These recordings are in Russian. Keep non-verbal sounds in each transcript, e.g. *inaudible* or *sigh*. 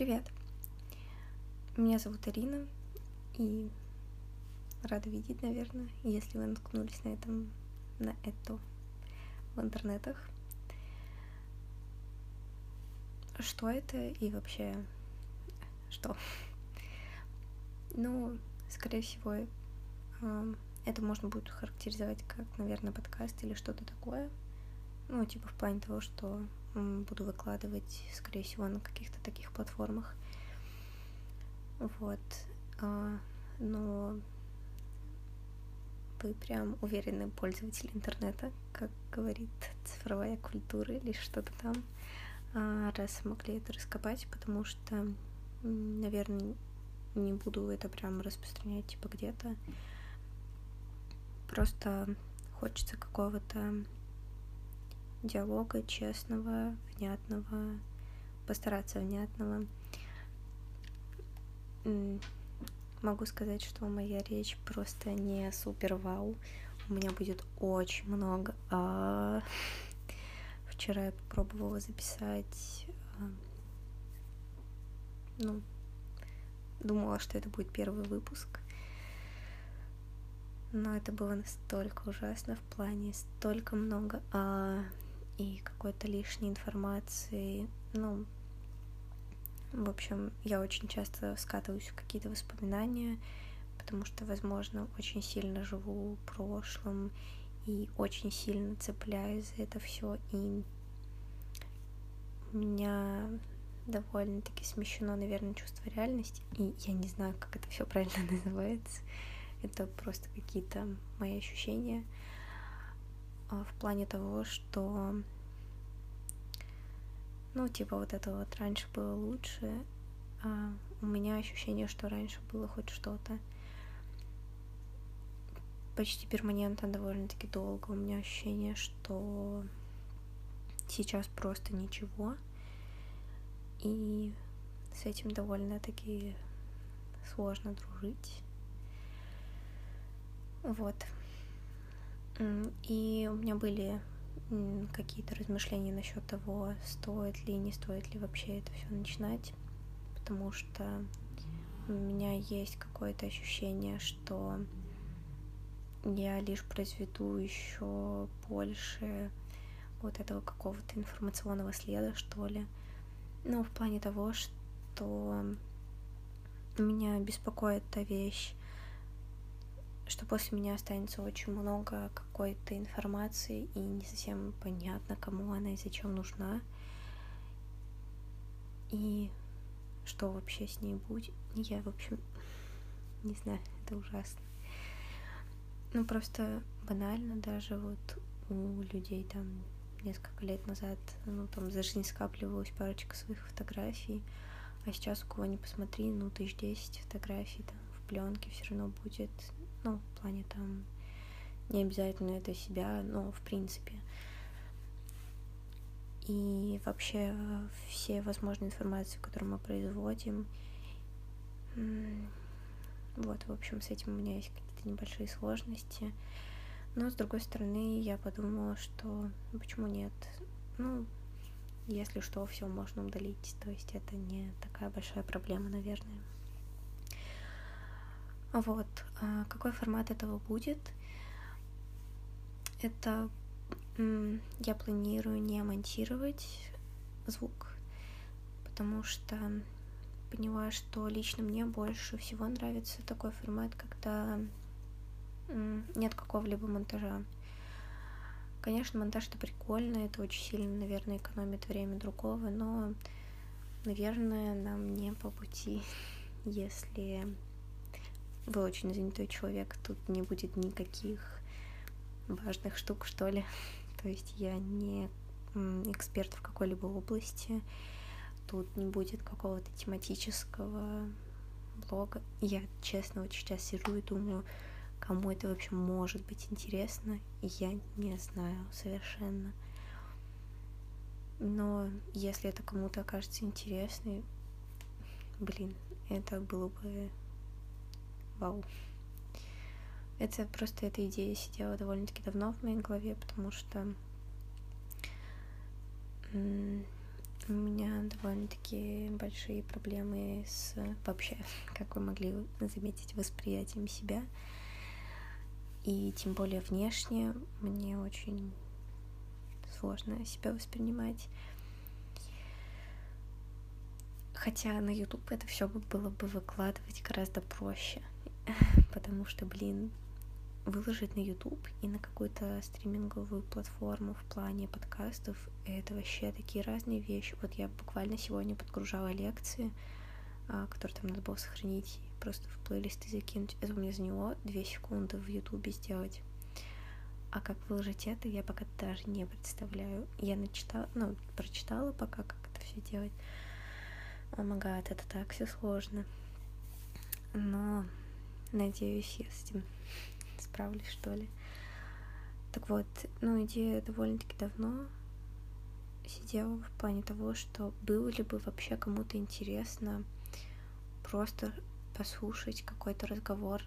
Привет! Меня зовут Арина, и рада видеть, наверное, если вы наткнулись на этом, на это в интернетах. Что это и вообще что? Ну, скорее всего, это можно будет характеризовать как, наверное, подкаст или что-то такое. Ну, типа в плане того, что буду выкладывать, скорее всего, на каких-то таких платформах. Вот. А, но вы прям уверенный пользователь интернета, как говорит цифровая культура или что-то там, а, раз смогли это раскопать, потому что, наверное, не буду это прям распространять типа где-то. Просто хочется какого-то диалога честного, внятного, постараться внятного. Могу сказать, что моя речь просто не супер вау. У меня будет очень много. А... Вчера я попробовала записать. А... Ну, думала, что это будет первый выпуск. Но это было настолько ужасно в плане столько много а и какой-то лишней информации. Ну, в общем, я очень часто скатываюсь в какие-то воспоминания, потому что, возможно, очень сильно живу прошлым и очень сильно цепляюсь за это все. И у меня довольно-таки смещено, наверное, чувство реальности. И я не знаю, как это все правильно *laughs* называется. Это просто какие-то мои ощущения. А, в плане того, что ну, типа вот это вот раньше было лучше, а у меня ощущение, что раньше было хоть что-то. Почти перманентно довольно-таки долго у меня ощущение, что сейчас просто ничего. И с этим довольно-таки сложно дружить. Вот. И у меня были какие-то размышления насчет того, стоит ли, не стоит ли вообще это все начинать, потому что у меня есть какое-то ощущение, что я лишь произведу еще больше вот этого какого-то информационного следа, что ли. Ну, в плане того, что меня беспокоит та вещь, что после меня останется очень много какой-то информации, и не совсем понятно, кому она и зачем нужна. И что вообще с ней будет. Я, в общем, не знаю, *laughs* это ужасно. Ну, просто банально даже вот у людей там несколько лет назад, ну, там за жизнь скапливалась парочка своих фотографий, а сейчас у кого не посмотри, ну, тысяч десять фотографий там в пленке все равно будет ну, в плане там, не обязательно это себя, но в принципе. И вообще все возможные информации, которую мы производим, вот, в общем, с этим у меня есть какие-то небольшие сложности. Но, с другой стороны, я подумала, что почему нет? Ну, если что, все можно удалить. То есть это не такая большая проблема, наверное. Вот. А какой формат этого будет? Это я планирую не монтировать звук, потому что поняла, что лично мне больше всего нравится такой формат, когда нет какого-либо монтажа. Конечно, монтаж это прикольно, это очень сильно, наверное, экономит время другого, но, наверное, нам не по пути, *laughs* если вы очень занятой человек, тут не будет никаких важных штук, что ли. *laughs* То есть я не эксперт в какой-либо области, тут не будет какого-то тематического блога. Я, честно, вот сейчас сижу и думаю, кому это вообще может быть интересно, я не знаю совершенно. Но если это кому-то окажется интересным, блин, это было бы вау. Это просто эта идея сидела довольно-таки давно в моей голове, потому что у меня довольно-таки большие проблемы с вообще, *laughs* как вы могли заметить, восприятием себя. И тем более внешне мне очень сложно себя воспринимать. Хотя на YouTube это все было бы выкладывать гораздо проще, *sighs* потому что, блин, выложить на YouTube и на какую-то стриминговую платформу в плане подкастов это вообще такие разные вещи. Вот я буквально сегодня подгружала лекции, а, которые там надо было сохранить просто в плейлисты закинуть. Это меня заняло две секунды в Ютубе сделать. А как выложить это, я пока даже не представляю. Я начитала, ну, прочитала пока, как это все делать. О магад, это так все сложно. Но надеюсь, я с этим справлюсь, что ли. Так вот, ну, идея довольно-таки давно сидела в плане того, что было ли бы вообще кому-то интересно просто послушать какой-то разговор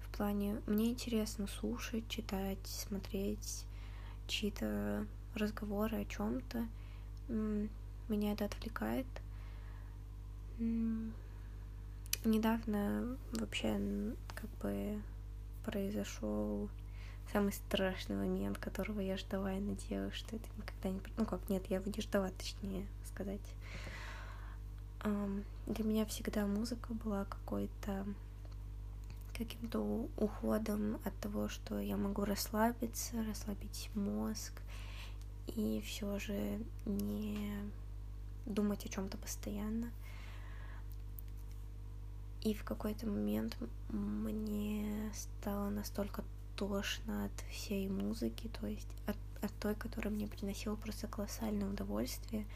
в плане мне интересно слушать, читать, смотреть чьи-то разговоры о чем-то. Меня это отвлекает. Недавно вообще как бы произошел самый страшный момент, которого я ждала и надеялась, что это никогда не... Ну как, нет, я его не ждала, точнее сказать. Для меня всегда музыка была какой-то каким-то уходом от того, что я могу расслабиться, расслабить мозг и все же не думать о чем-то постоянно. И в какой-то момент мне стало настолько тошно от всей музыки, то есть от, от той, которая мне приносила просто колоссальное удовольствие.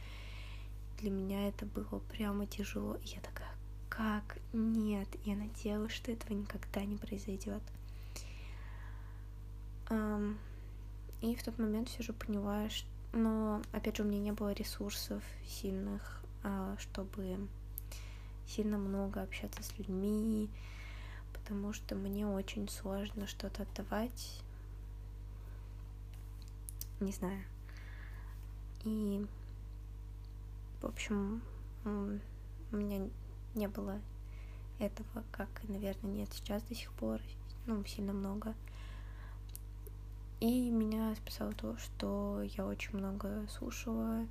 Для меня это было прямо тяжело. И я такая, как? Нет, я надеялась, что этого никогда не произойдет. И в тот момент все же поняла, что... Но, опять же, у меня не было ресурсов сильных, а, чтобы сильно много общаться с людьми, потому что мне очень сложно что-то отдавать. Не знаю. И, в общем, у меня не было этого, как, наверное, нет сейчас до сих пор, ну, сильно много. И меня спасало то, что я очень много слушала,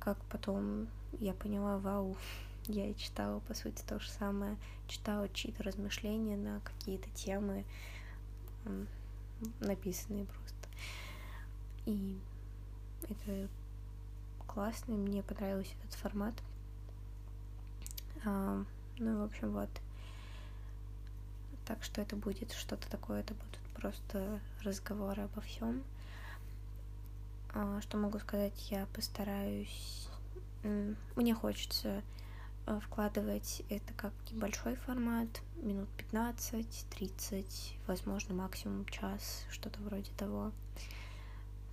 как потом я поняла, вау, я читала, по сути, то же самое. Читала чьи-то размышления на какие-то темы, написанные просто. И это классно, мне понравился этот формат. А, ну, в общем, вот. Так что это будет что-то такое, это будут просто разговоры обо всем. А, что могу сказать, я постараюсь. Мне хочется вкладывать это как небольшой формат, минут 15-30, возможно, максимум час, что-то вроде того.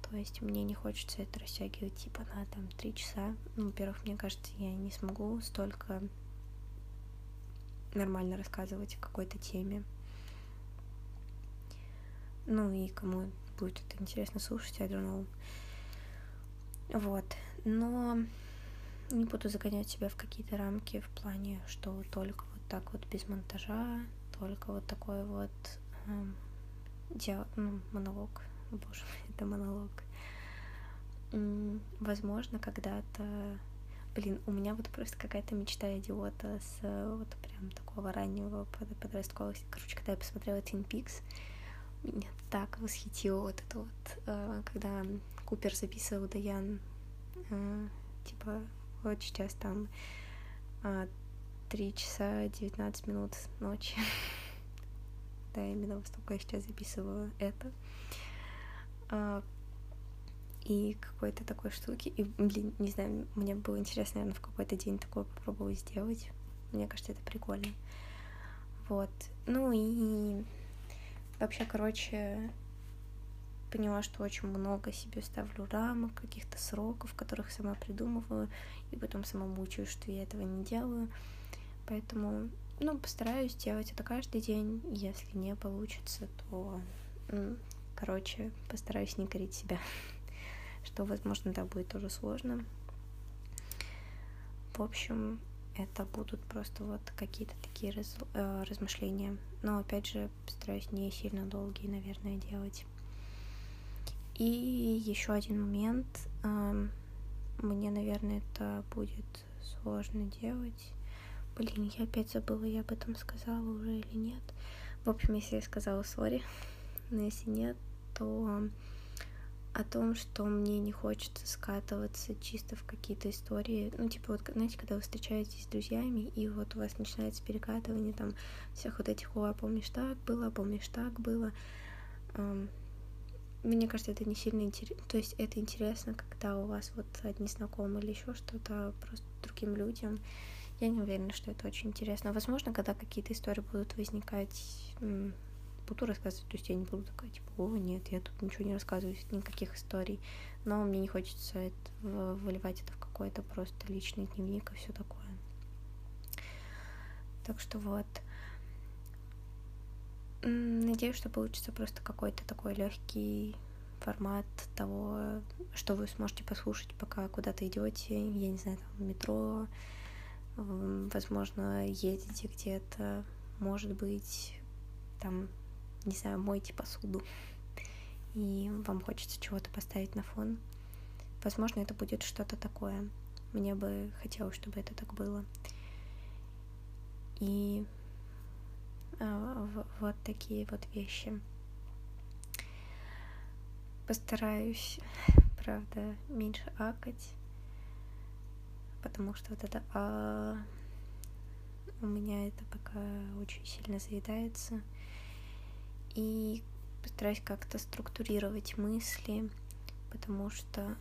То есть мне не хочется это растягивать типа на там три часа. Ну, во-первых, мне кажется, я не смогу столько нормально рассказывать о какой-то теме. Ну и кому будет это интересно слушать, я думаю. Вот. Но не буду загонять себя в какие-то рамки в плане, что только вот так вот без монтажа, только вот такой вот э, диа... ну, монолог. Боже мой, *laughs* это монолог. Возможно, когда-то Блин, у меня вот просто какая-то мечта идиота с вот прям такого раннего подросткового... Короче, когда я посмотрела Twin Peaks, меня так восхитило вот это вот, э, когда Купер записывал Даян, э, типа, вот сейчас там а, 3 часа 19 минут ночи. *laughs* да, именно во столько я сейчас записываю это. А, и какой-то такой штуки. И, блин, не знаю, мне было интересно, наверное, в какой-то день такое попробовать сделать. Мне кажется, это прикольно. Вот. Ну и вообще, короче, поняла, что очень много себе ставлю рамок, каких-то сроков, которых сама придумываю, и потом сама мучаю, что я этого не делаю. Поэтому, ну, постараюсь делать это каждый день. Если не получится, то, короче, постараюсь не корить себя, *laughs* что, возможно, да, будет тоже сложно. В общем, это будут просто вот какие-то такие раз, э, размышления. Но опять же, постараюсь не сильно долгие, наверное, делать. И еще один момент. Э, мне, наверное, это будет сложно делать. Блин, я опять забыла, я об этом сказала уже или нет. В общем, если я сказала сори, но если нет, то о том, что мне не хочется скатываться чисто в какие-то истории. Ну, типа, вот, знаете, когда вы встречаетесь с друзьями, и вот у вас начинается перекатывание там всех вот этих, о, а помнишь так было, помнишь так было. Мне кажется, это не сильно интересно. То есть это интересно, когда у вас вот одни знакомые или еще что-то просто другим людям. Я не уверена, что это очень интересно. Возможно, когда какие-то истории будут возникать буду рассказывать, то есть я не буду такая, типа, о, нет, я тут ничего не рассказываю, никаких историй, но мне не хочется это, выливать это в какой-то просто личный дневник и все такое. Так что вот. Надеюсь, что получится просто какой-то такой легкий формат того, что вы сможете послушать, пока куда-то идете, я не знаю, там, в метро, возможно, едете где-то, может быть, там не знаю, мойте посуду, и вам хочется чего-то поставить на фон. Возможно, это будет что-то такое. Мне бы хотелось, чтобы это так было. И вот такие вот вещи. Постараюсь, *laughs* правда, меньше акать, потому что вот это а у меня это пока очень сильно заедается и постараюсь как-то структурировать мысли, потому что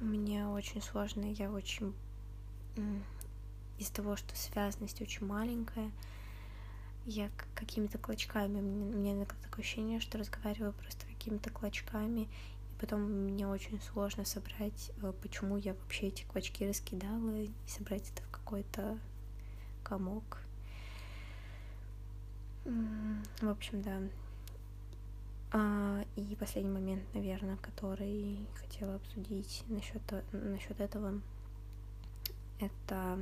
мне очень сложно, я очень из того, что связанность очень маленькая, я какими-то клочками, меня иногда такое ощущение, что разговариваю просто какими-то клочками, и потом мне очень сложно собрать, э, почему я вообще эти клочки раскидала, и собрать это в какой-то комок. В общем, да, а, и последний момент, наверное, который хотела обсудить насчет, насчет этого, это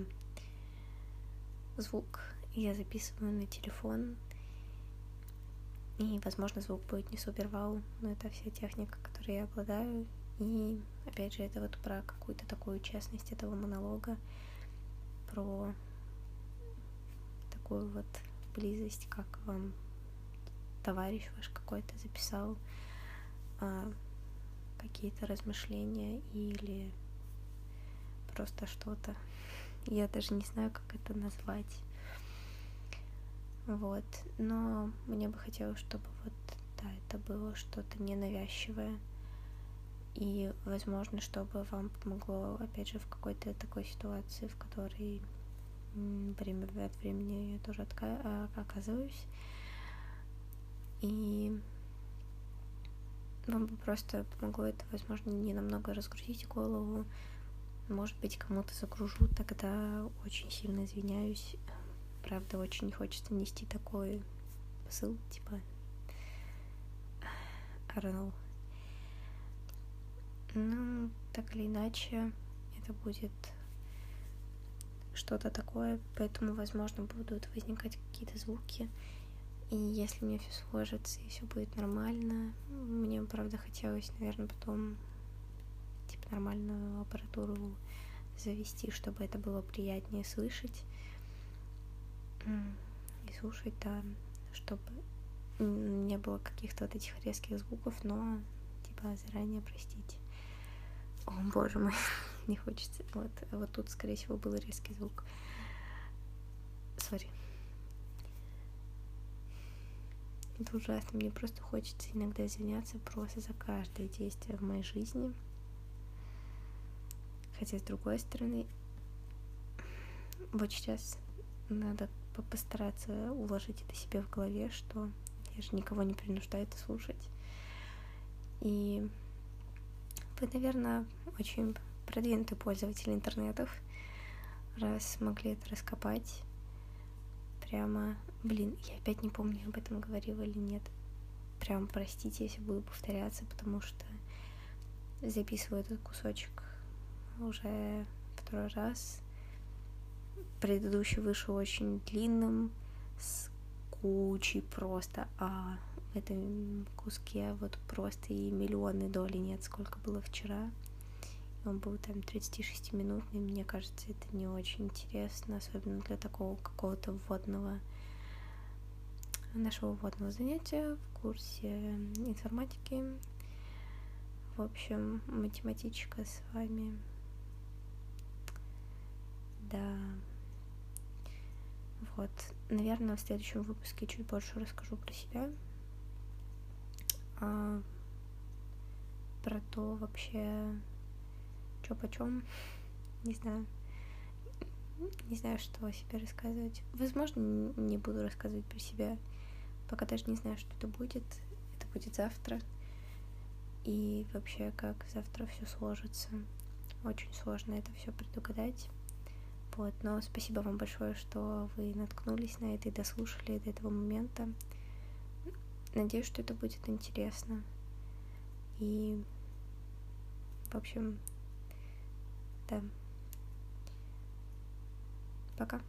звук. Я записываю на телефон, и, возможно, звук будет не супер вау, но это вся техника, которой я обладаю. И, опять же, это вот про какую-то такую честность этого монолога, про такую вот близость, как вам товарищ ваш какой-то записал а, какие-то размышления или просто что-то. Я даже не знаю, как это назвать. Вот. Но мне бы хотелось, чтобы вот, да, это было что-то ненавязчивое. И, возможно, чтобы вам помогло, опять же, в какой-то такой ситуации, в которой время от времени я тоже а, оказываюсь, и вам бы просто помогло это, возможно, не намного разгрузить голову. Может быть, кому-то загружу, тогда очень сильно извиняюсь. Правда, очень хочется нести такой посыл, типа know. Ну, так или иначе, это будет что-то такое, поэтому, возможно, будут возникать какие-то звуки, и если мне все сложится и все будет нормально, мне, правда, хотелось, наверное, потом типа нормальную аппаратуру завести, чтобы это было приятнее слышать и слушать, да, чтобы не было каких-то вот этих резких звуков, но типа заранее простите. О, боже мой, *laughs* не хочется. Вот, вот тут, скорее всего, был резкий звук. Сори. Это ужасно. Мне просто хочется иногда извиняться просто за каждое действие в моей жизни. Хотя, с другой стороны, вот сейчас надо постараться уложить это себе в голове, что я же никого не принуждаю это слушать. И вы, наверное, очень продвинутый пользователь интернетов, раз смогли это раскопать прямо Блин, я опять не помню, об этом говорила или нет. Прям простите, если буду повторяться, потому что записываю этот кусочек уже второй раз. Предыдущий вышел очень длинным, с кучей просто, а в этом куске вот просто и миллионы доли нет, сколько было вчера. Он был там 36-минутный, мне кажется, это не очень интересно, особенно для такого какого-то вводного нашего вводного занятия в курсе информатики. В общем, математичка с вами. Да. Вот. Наверное, в следующем выпуске чуть больше расскажу про себя. А, про то вообще, что почем. Не знаю. Не знаю, что о себе рассказывать. Возможно, не буду рассказывать про себя. Пока даже не знаю, что это будет. Это будет завтра. И вообще, как завтра все сложится. Очень сложно это все предугадать. Вот, но спасибо вам большое, что вы наткнулись на это и дослушали до этого момента. Надеюсь, что это будет интересно. И, в общем, да. Пока.